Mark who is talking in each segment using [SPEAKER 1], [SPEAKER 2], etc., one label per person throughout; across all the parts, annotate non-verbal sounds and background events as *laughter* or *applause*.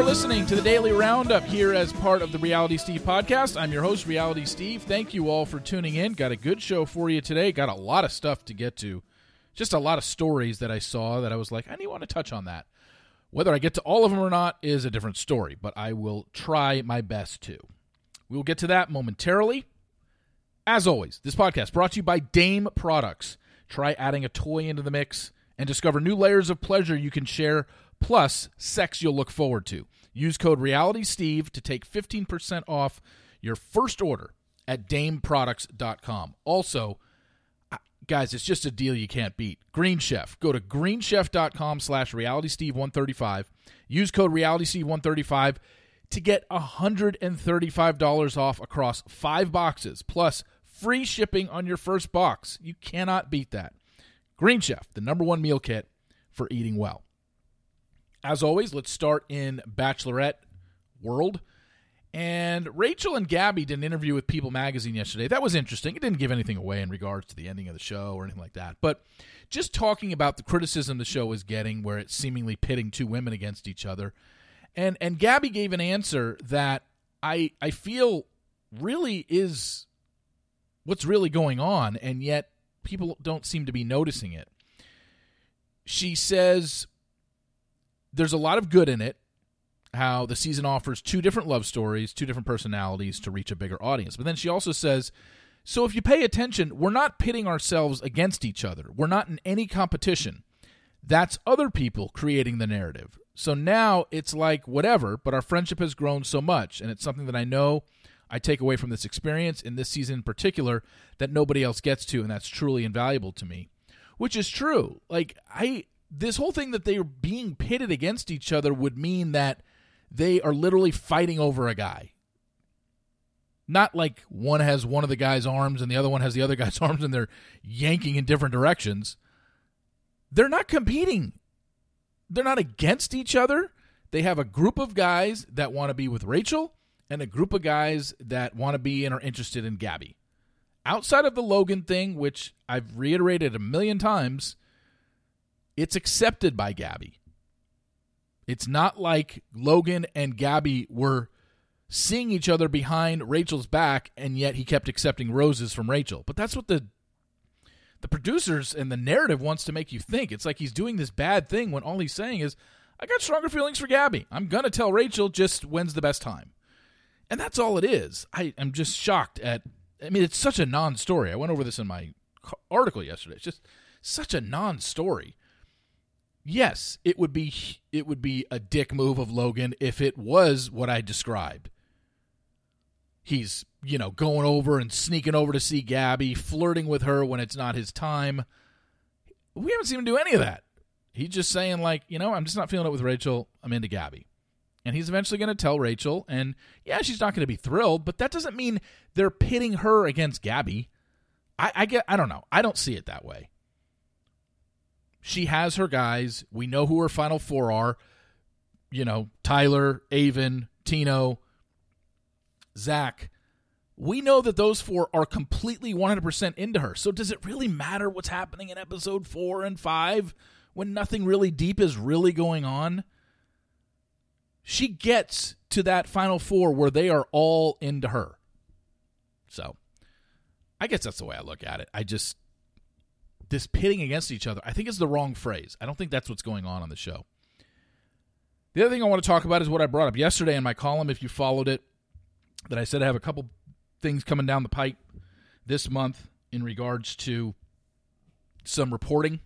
[SPEAKER 1] Are listening to the Daily Roundup here as part of the Reality Steve podcast. I'm your host, Reality Steve. Thank you all for tuning in. Got a good show for you today. Got a lot of stuff to get to. Just a lot of stories that I saw that I was like, I need want to touch on that. Whether I get to all of them or not is a different story, but I will try my best to. We will get to that momentarily. As always, this podcast brought to you by Dame Products. Try adding a toy into the mix and discover new layers of pleasure you can share plus sex you'll look forward to. Use code RealitySteve to take 15% off your first order at dameproducts.com. Also, guys, it's just a deal you can't beat. Green Chef. Go to greenchef.com slash realitysteve135. Use code realitysteve135 to get $135 off across five boxes, plus free shipping on your first box. You cannot beat that. Green Chef, the number one meal kit for eating well. As always, let's start in Bachelorette world. And Rachel and Gabby did an interview with People Magazine yesterday. That was interesting. It didn't give anything away in regards to the ending of the show or anything like that. But just talking about the criticism the show is getting, where it's seemingly pitting two women against each other. And and Gabby gave an answer that I I feel really is what's really going on, and yet people don't seem to be noticing it. She says there's a lot of good in it. How the season offers two different love stories, two different personalities to reach a bigger audience. But then she also says, so if you pay attention, we're not pitting ourselves against each other. We're not in any competition. That's other people creating the narrative. So now it's like whatever, but our friendship has grown so much, and it's something that I know I take away from this experience in this season in particular that nobody else gets to, and that's truly invaluable to me. Which is true. Like I this whole thing that they are being pitted against each other would mean that they are literally fighting over a guy. Not like one has one of the guy's arms and the other one has the other guy's *laughs* arms and they're yanking in different directions. They're not competing. They're not against each other. They have a group of guys that want to be with Rachel and a group of guys that want to be and are interested in Gabby. Outside of the Logan thing, which I've reiterated a million times, it's accepted by Gabby. It's not like Logan and Gabby were seeing each other behind Rachel's back and yet he kept accepting roses from Rachel. But that's what the the producers and the narrative wants to make you think. It's like he's doing this bad thing when all he's saying is I got stronger feelings for Gabby. I'm going to tell Rachel just when's the best time. And that's all it is. I am just shocked at I mean it's such a non-story. I went over this in my article yesterday. It's just such a non-story yes, it would be it would be a dick move of Logan if it was what I described. He's, you know, going over and sneaking over to see Gabby, flirting with her when it's not his time. We haven't seen him do any of that. He's just saying like, you know, I'm just not feeling it with Rachel. I'm into Gabby. And he's eventually going to tell Rachel and yeah, she's not going to be thrilled, but that doesn't mean they're pitting her against Gabby. I, I get I don't know. I don't see it that way she has her guys. We know who her final four are. You know, Tyler, Aven, Tino, Zach. We know that those four are completely 100% into her. So does it really matter what's happening in episode four and five when nothing really deep is really going on? She gets to that final four where they are all into her. So I guess that's the way I look at it. I just this pitting against each other, I think is the wrong phrase. I don't think that's what's going on on the show. The other thing I want to talk about is what I brought up yesterday in my column, if you followed it, that I said I have a couple things coming down the pipe this month in regards to some reporting.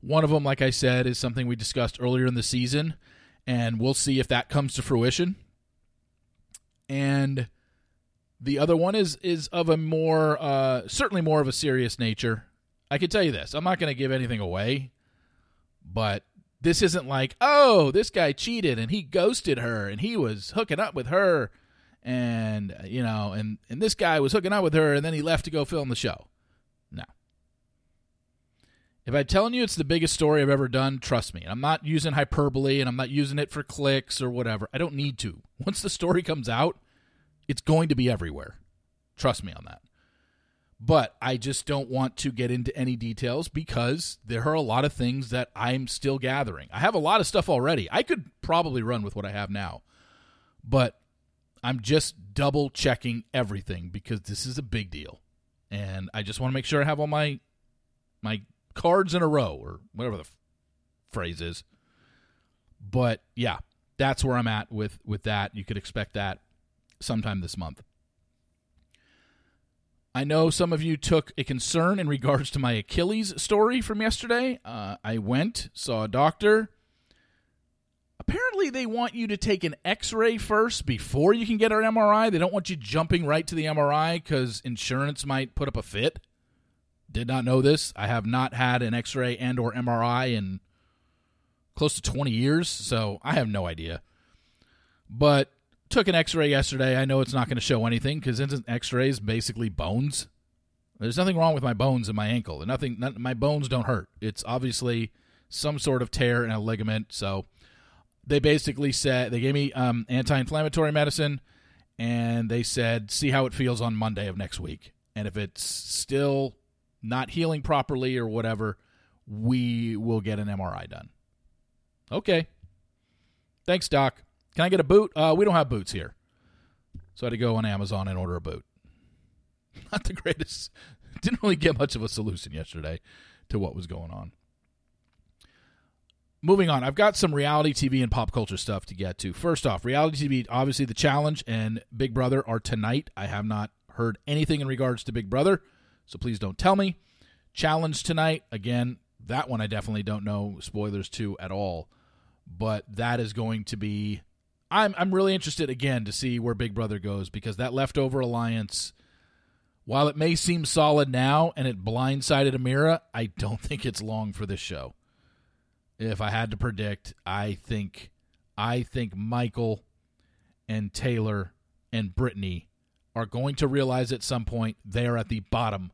[SPEAKER 1] One of them, like I said, is something we discussed earlier in the season, and we'll see if that comes to fruition. And the other one is is of a more uh, certainly more of a serious nature. I can tell you this: I'm not going to give anything away, but this isn't like, oh, this guy cheated and he ghosted her and he was hooking up with her, and you know, and and this guy was hooking up with her and then he left to go film the show. No. If I'm telling you it's the biggest story I've ever done, trust me. I'm not using hyperbole and I'm not using it for clicks or whatever. I don't need to. Once the story comes out, it's going to be everywhere. Trust me on that. But I just don't want to get into any details because there are a lot of things that I'm still gathering. I have a lot of stuff already. I could probably run with what I have now. But I'm just double checking everything because this is a big deal. And I just want to make sure I have all my my cards in a row or whatever the f- phrase is. But yeah, that's where I'm at with with that. You could expect that sometime this month. I know some of you took a concern in regards to my Achilles story from yesterday. Uh, I went, saw a doctor. Apparently, they want you to take an x ray first before you can get an MRI. They don't want you jumping right to the MRI because insurance might put up a fit. Did not know this. I have not had an x ray and or MRI in close to 20 years, so I have no idea. But took an x-ray yesterday. I know it's not going to show anything because x-rays basically bones. There's nothing wrong with my bones in my ankle. and Nothing. Not, my bones don't hurt. It's obviously some sort of tear in a ligament. So they basically said they gave me um, anti-inflammatory medicine, and they said see how it feels on Monday of next week. And if it's still not healing properly or whatever, we will get an MRI done. Okay. Thanks, Doc. Can I get a boot? Uh, we don't have boots here. So I had to go on Amazon and order a boot. *laughs* Not the greatest. *laughs* Didn't really get much of a solution yesterday to what was going on. Moving on, I've got some reality TV and pop culture stuff to get to. First off, reality TV, obviously The Challenge and Big Brother are tonight. I have not heard anything in regards to Big Brother, so please don't tell me. Challenge tonight, again, that one I definitely don't know spoilers to at all, but that is going to be I'm I'm really interested again to see where Big Brother goes because that leftover alliance, while it may seem solid now and it blindsided Ameerah, I don't *laughs* think it's long for this show. If I had to predict, I think I think Michael and Taylor and Brittany are going to realize at some point they are at the bottom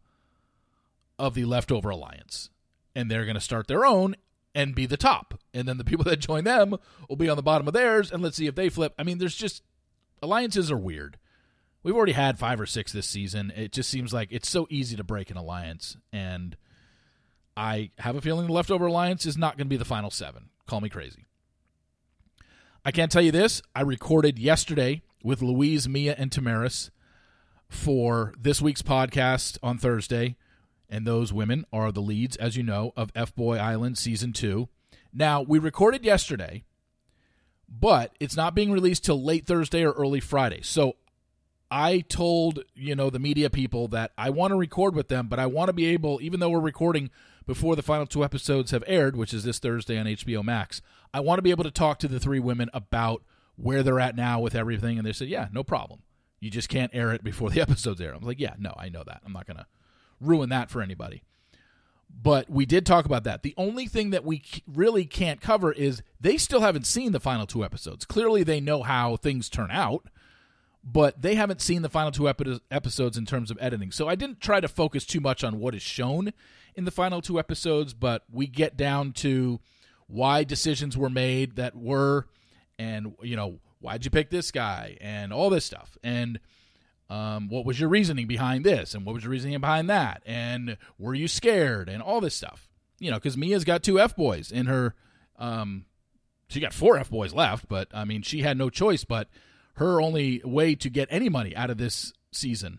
[SPEAKER 1] of the leftover alliance and they're going to start their own and be the top. And then the people *laughs* that join them will be on the bottom of theirs, and let's see if they flip. I mean, there's just alliances are weird. We've already had five or six this season. It just seems like it's so easy to break an alliance, and I have a feeling the leftover alliance is not going to be the final seven. Call me crazy. I can't tell you this. I recorded yesterday with Louise, Mia, and Tamaris for this week's podcast on Thursday and those women are the leads, as you know, of F Boy Island season two. Now, we recorded yesterday, but it's not being released till late Thursday or early Friday. So I told, you know, the media people that I want to record with them, but I want to be able, even though we're recording before the final two episodes have aired, which is this Thursday on HBO Max, I want to be able to talk to the three women about where they're at now with everything. And they said, yeah, no problem. You just can't air it before the *laughs* episodes air. I'm like, yeah, no, I know that. I'm not going to ruin that for anybody. But we did talk about that. The only thing that we really can't cover is they still haven't seen the final two episodes. Clearly, they know how things turn out, but they haven't seen the final two epi- episodes in terms of editing. So I didn't try to focus too much on what is shown in the final two episodes, but we get down to why decisions were made that were, and, you know, why'd you pick this guy, and all this stuff. And um, what was your reasoning behind this? And what was your reasoning behind that? And were you scared? And all this stuff. You know because mia's got two f boys in her um, she got four f boys left but i mean she had no choice but her only way to get any money out of this season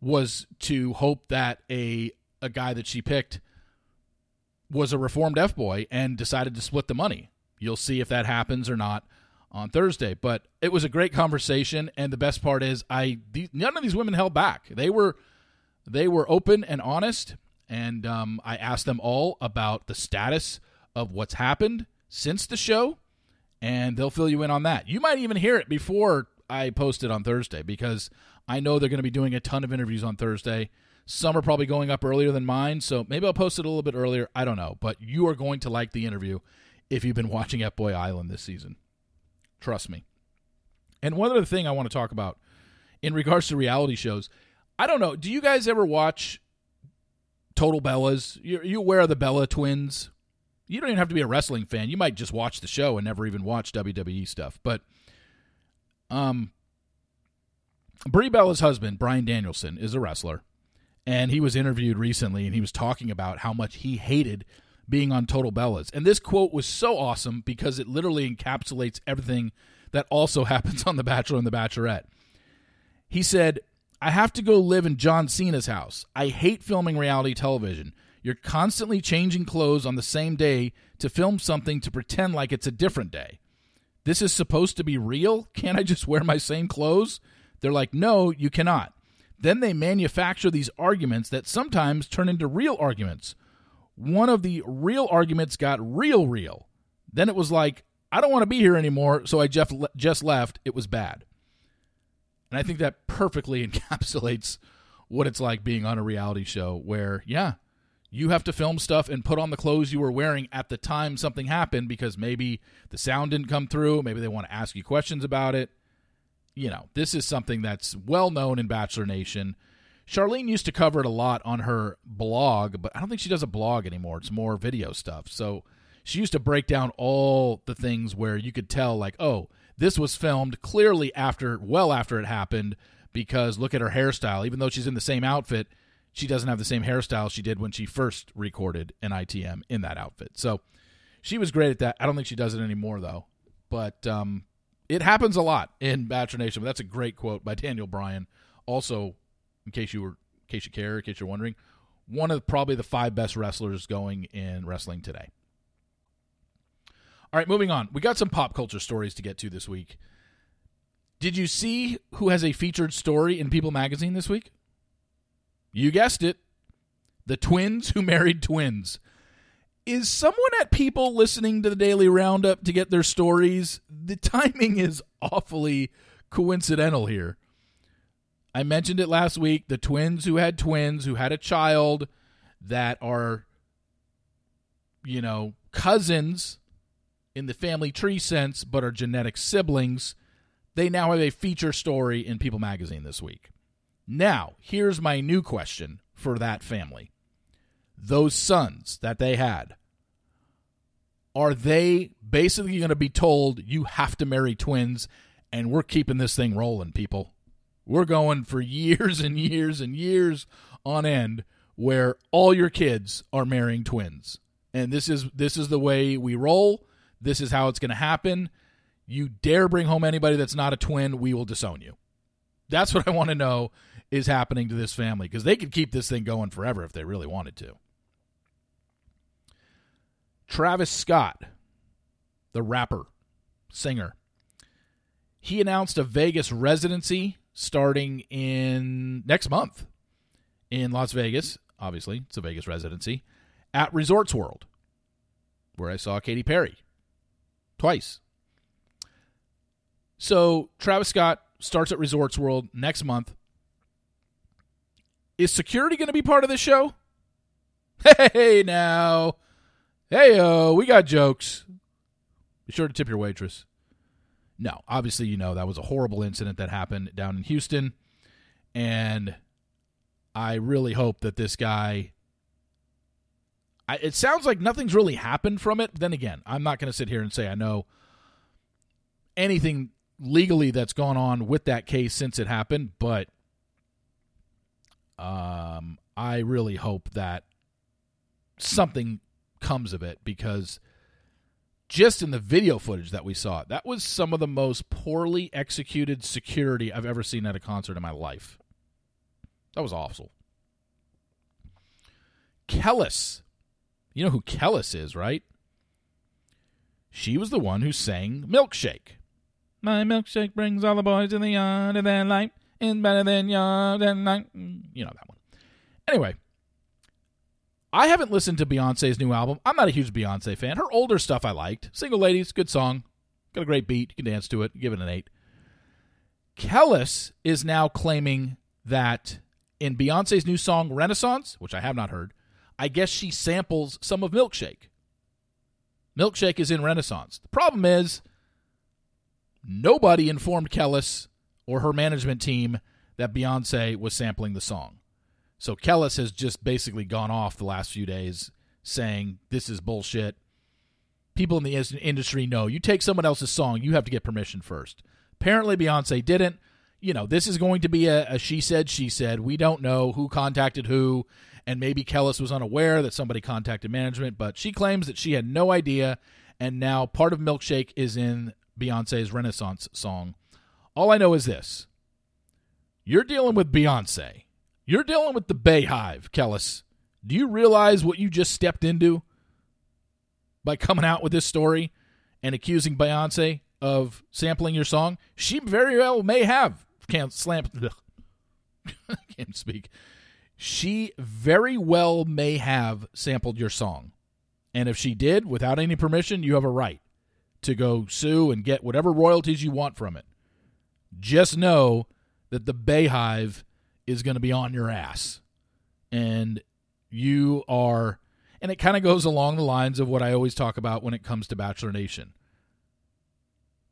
[SPEAKER 1] was to hope that a a guy that she picked was a reformed f boy and decided to split the money. You'll see if that happens or not on Thursday. But it was a great conversation, and the best part is, I none of these women held back. They were they were open and honest, and um, I asked them all about the status of what's happened since the show, and they'll fill you in on that. You might even hear it before I post it on Thursday because I know they're going to be doing a ton of interviews on Thursday. Some are probably going up earlier than mine, so maybe I'll post it a little bit earlier. I don't know, but you are going to like the interview if you've been watching F Boy Island this season. Trust me. And one other thing I want to talk about in regards to reality shows, I don't know. Do you guys ever watch Total Bellas? You're, you aware of the Bella twins? You don't even have to be a wrestling fan. You might just watch the show and never even watch WWE stuff. But um, Brie Bella's husband, Bryan Danielson, is a wrestler. And he was interviewed recently and he was talking about how much he hated being on Total Bellas. And this quote was so awesome because it literally encapsulates everything that also *laughs* happens on The Bachelor and The Bachelorette. He said, I have to go live in John Cena's house. I hate filming reality television. You're constantly changing clothes on the same day to film something to pretend like it's a different day. This is supposed to be real? Can't I just wear my same clothes? They're like, no, you cannot. Then they manufacture these arguments that sometimes turn into real arguments. One of the real arguments got real, real. Then it was like, I don't want to be here anymore, so I just, just left. It was bad. And I think that perfectly *laughs* encapsulates what it's like being on a reality show where, yeah, you have to film stuff and put on the clothes you were wearing at the time something happened because maybe the sound didn't come through. Maybe they want to ask you questions about it. You know, this is something that's well known in Bachelor Nation. Charlene used to cover it a lot on her blog, but I don't think she does a blog anymore. It's more video stuff. So she used to break down all the things where you could tell, like, oh, this was filmed clearly after, well after it happened, because look at her hairstyle. Even though she's in the same outfit, she doesn't have the same hairstyle she did when she first recorded an ITM in that outfit. So she was great at that. I don't think she does it anymore though. But um, it happens a lot in Bachelor Nation. But that's a great quote by Daniel Bryan. Also, in case you were, in case you care, in case you're wondering, one of probably the five best wrestlers going in wrestling today. All right, moving on. We got some pop culture stories to get to this week. Did you see who has a featured story in People magazine this week? You guessed it. The twins who married twins. Is someone at People listening to the Daily Roundup to get their stories? The timing is awfully coincidental here. I mentioned it last week. The twins who had twins, who had a child that are, you know, cousins in the family tree sense, but are genetic siblings. They now have a feature story in People magazine this week. Now, here's my new question for that family. Those sons that they had, are they basically going to be told you have to marry twins and we're keeping this thing rolling, people? We're going for years and years and years on end where all your kids are marrying twins. And this is this is the way we roll. This is how it's going to happen. You dare bring home anybody that's not a twin, we will disown you. That's what I want to know is happening to this family because they could keep this thing going forever if they really wanted to. Travis Scott, the rapper, singer, he announced a Vegas residency starting in next month in Las Vegas. Obviously, it's a Vegas residency at Resorts World, where I saw Katy Perry twice. So Travis Scott starts at Resorts World next month. Is security going to be part of this show? *laughs* Hey, now. Hey, oh, we got jokes. Be sure to tip your waitress. No, obviously, you know that was a horrible incident that happened down in Houston. And I really hope that this guy. I, it sounds like nothing's really happened from it. Then again, I'm not going to sit here and say I know anything legally that's gone on with that case since it happened, but um, I really hope that something comes of it because just in the video footage that we saw, that was some of the most poorly executed security I've ever seen at a concert in my life. That was awful. Kelis. You know who Kelis is, right? She was the one who sang Milkshake. My milkshake brings all the boys in the yard of their life is better than yours and night. Mm, you know that one. Anyway, I haven't listened to Beyonce's new album. I'm not a huge Beyonce fan. Her older stuff I liked. Single Ladies, good song. Got a great beat. You can dance to it. Give it an eight. Kelis is now claiming that in Beyonce's new song Renaissance, which I have not heard, I guess she samples some of Milkshake. Milkshake is in Renaissance. The problem is nobody informed Kelis or her management team that Beyonce was sampling the song. So Kelis has just basically gone off the last few days saying this is bullshit. People in the industry know you take someone else's song, you have to get permission first. Apparently, Beyonce didn't. you know, this is going to be a, a she said, she said. We don't know who contacted who, and maybe Kelis was unaware that somebody contacted management, but she claims that she had no idea, and now part of Milkshake is in Beyonce's Renaissance song. All I know is this you're dealing with Beyonce. You're dealing with the Bay Hive, Kelis. Do you realize what you just stepped into by coming out with this story and accusing Beyonce of sampling your song? She very well may have can't slam. *laughs* can't speak. She very well may have sampled your song, and if she did without any permission, you have a right to go sue and get whatever royalties you want from it. Just know that the Beyhive is going to be on your ass. And you are, and it kind of goes along the lines of what I always talk about when it comes to Bachelor Nation.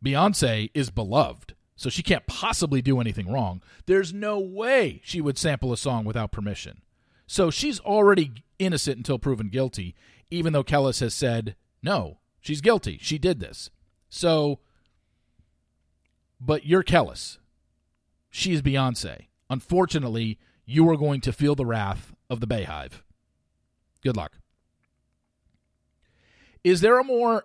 [SPEAKER 1] Beyonce is beloved, so she can't possibly do anything wrong. There's no way she would sample a song without permission. So she's already innocent until proven guilty, even though Kelis has said, no, she's guilty. She did this. So, but you're Kelis. She's Beyonce. Unfortunately, you are going to feel the wrath of the Beyhive. Good luck. Is there a more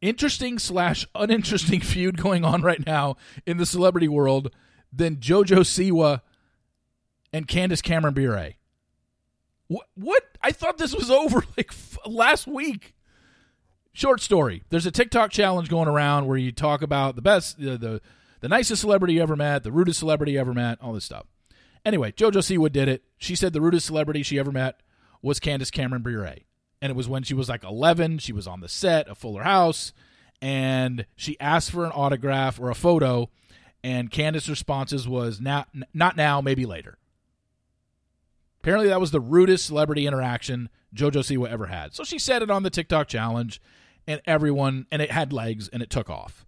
[SPEAKER 1] interesting slash uninteresting *laughs* feud going on right now in the celebrity world than JoJo Siwa and Candace Cameron Bure? What? What? I thought this was *laughs* over like f- last week. Short story. There's a TikTok challenge going around where you talk about the best, uh, the, the the nicest celebrity you ever met, the rudest celebrity you ever met, all this stuff. Anyway, JoJo Siwa did it. She said the rudest celebrity she ever met was Candace Cameron Bure. And it was when she was like 11. She was on the set of Fuller House. And she asked for an autograph or a photo. And Candace's responses was, not, not now, maybe later. Apparently, that was the rudest celebrity interaction JoJo Siwa ever had. So she said it on the TikTok challenge, and everyone, and it had legs, and it took off.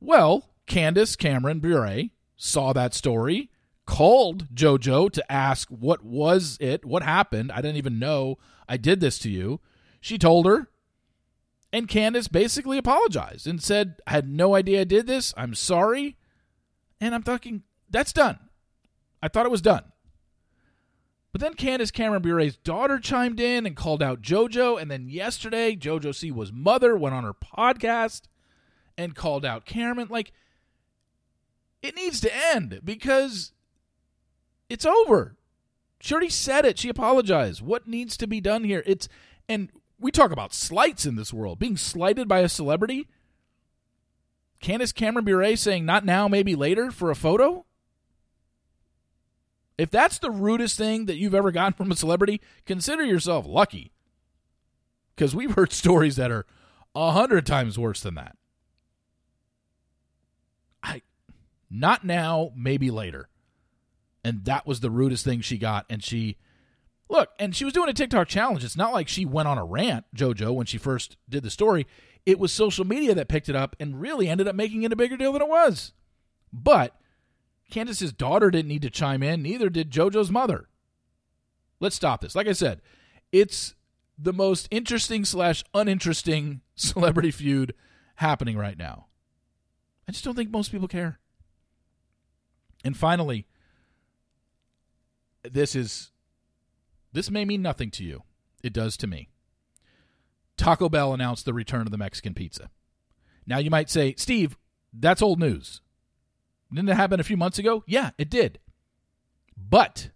[SPEAKER 1] Well, Candace Cameron Bure saw that story, called JoJo to ask what was it, what happened. I didn't even know I did this to you. She told her, and Candace basically apologized and said, I had no idea I did this. I'm sorry. And I'm thinking, that's done. I thought it was done. But then Candace Cameron Bure's daughter chimed in and called out JoJo. And then yesterday, JoJo Siwa's mother went on her podcast and called out Cameron. Like, it needs to end because it's over. She already said it. She apologized. What needs to be done here? It's and we talk about slights in this world. Being slighted by a celebrity. Candace Cameron Bure saying not now, maybe later for a photo. If that's the rudest thing that you've ever gotten from a celebrity, consider yourself lucky. Because we've heard *laughs* stories that are a hundred times worse than that. I not now, maybe later. And that was the rudest thing she got. And she, look, and she was doing a TikTok challenge. It's not like she went on a rant, JoJo, when she first did the story. It was social media that picked it up and really ended up making it a bigger deal than it was. But Candace's daughter didn't need to chime in, neither did JoJo's mother. Let's stop this. Like I said, it's the most interesting slash uninteresting *laughs* celebrity feud happening right now. I just don't think most people care. And finally, this is this may mean nothing to you. It does to me. Taco Bell announced the return of the Mexican pizza. Now you might say, Steve, that's old news. Didn't it happen a few months ago? Yeah, it did. But,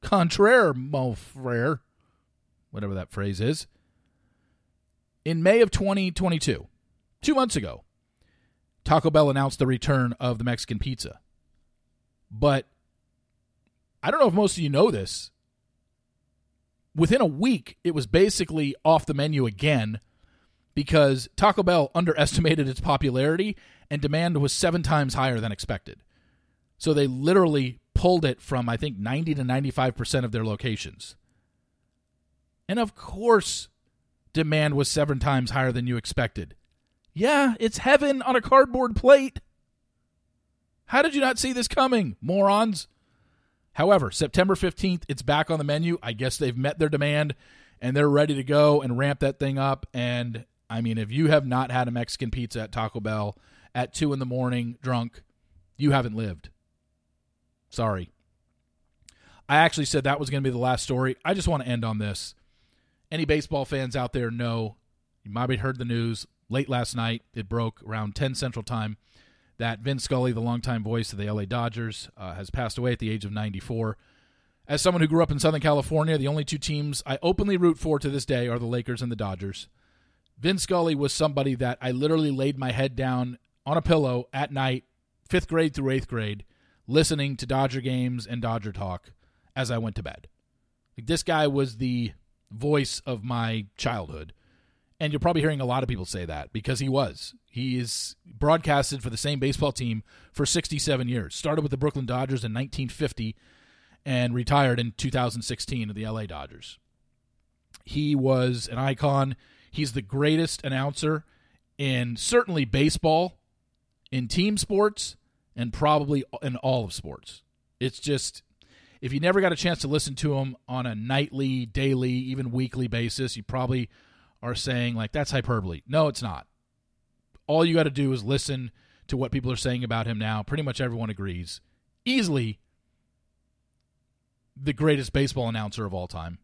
[SPEAKER 1] contraire, mon frere, whatever that phrase is, in May of 2022, two months ago, Taco Bell announced the return of the Mexican pizza. But I don't know if most of you know this. Within a week, it was basically off the menu again because Taco Bell underestimated its popularity and demand was seven times higher than expected. So they literally pulled it from, I think, 90 to 95% of their locations. And of course, demand was seven times higher than you expected. Yeah, it's heaven on a cardboard plate. How did you not see this coming, morons? However, September 15th, it's back on the menu. I guess they've met their demand and they're ready to go and ramp that thing up. And I mean, if you have not had a Mexican pizza at Taco Bell at 2 in the morning drunk, you haven't lived. Sorry. I actually said that was going to be the last story. I just want to end on this. Any baseball fans out there know, you might have heard the news late last night. It broke around 10 Central Time that Vince Scully, the longtime voice of the LA Dodgers, uh, has passed away at the age of 94. As someone who grew up in Southern California, the only two teams I openly root for to this day are the Lakers and the Dodgers. Vince Scully was somebody that I literally laid my head down on a pillow at night, fifth grade through eighth grade, listening to Dodger games and Dodger talk as I went to bed. Like, this guy was the voice of my childhood. And you're probably hearing a lot of people say that because he was. He is broadcasted for the same baseball team for 67 years. Started with the Brooklyn Dodgers in 1950 and retired in 2016 to the LA Dodgers. He was an icon. He's the greatest announcer in certainly baseball, in team sports, and probably in all of sports. It's just if you never got a chance to listen to him on a nightly, daily, even weekly basis, you probably are saying like that's hyperbole. No, it's not. All you got to do is listen to what people are saying about him now. Pretty much everyone agrees. Easily the greatest baseball announcer of all time.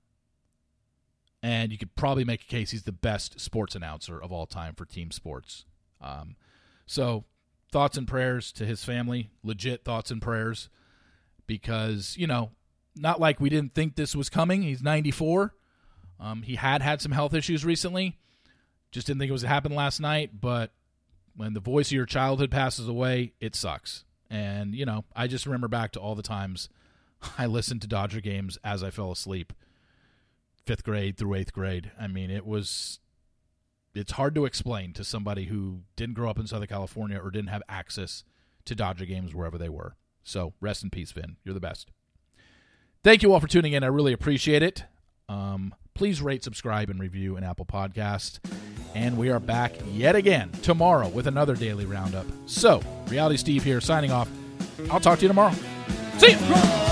[SPEAKER 1] And you could probably make a case he's the best sports announcer of all time for team sports. Um, so, thoughts and prayers to his family. Legit thoughts and prayers because, you know, not like we didn't think this was coming. He's 94. Um, he had had some health issues recently. Just didn't think it was to happen last night. But when the voice of your childhood passes away, it sucks. And, you know, I just remember back to all the times *laughs* I listened to Dodger games as I fell asleep, fifth grade through eighth grade. I mean, it was. It's hard to explain to somebody who didn't grow up in Southern California or didn't have access to Dodger games wherever they were. So rest in peace, Vin. You're the best. Thank you all for tuning in. I really appreciate it. Um, please rate, subscribe, and review an Apple Podcast. And we are back yet again tomorrow with another daily roundup. So, Reality Steve here signing off. I'll talk to you tomorrow. See you.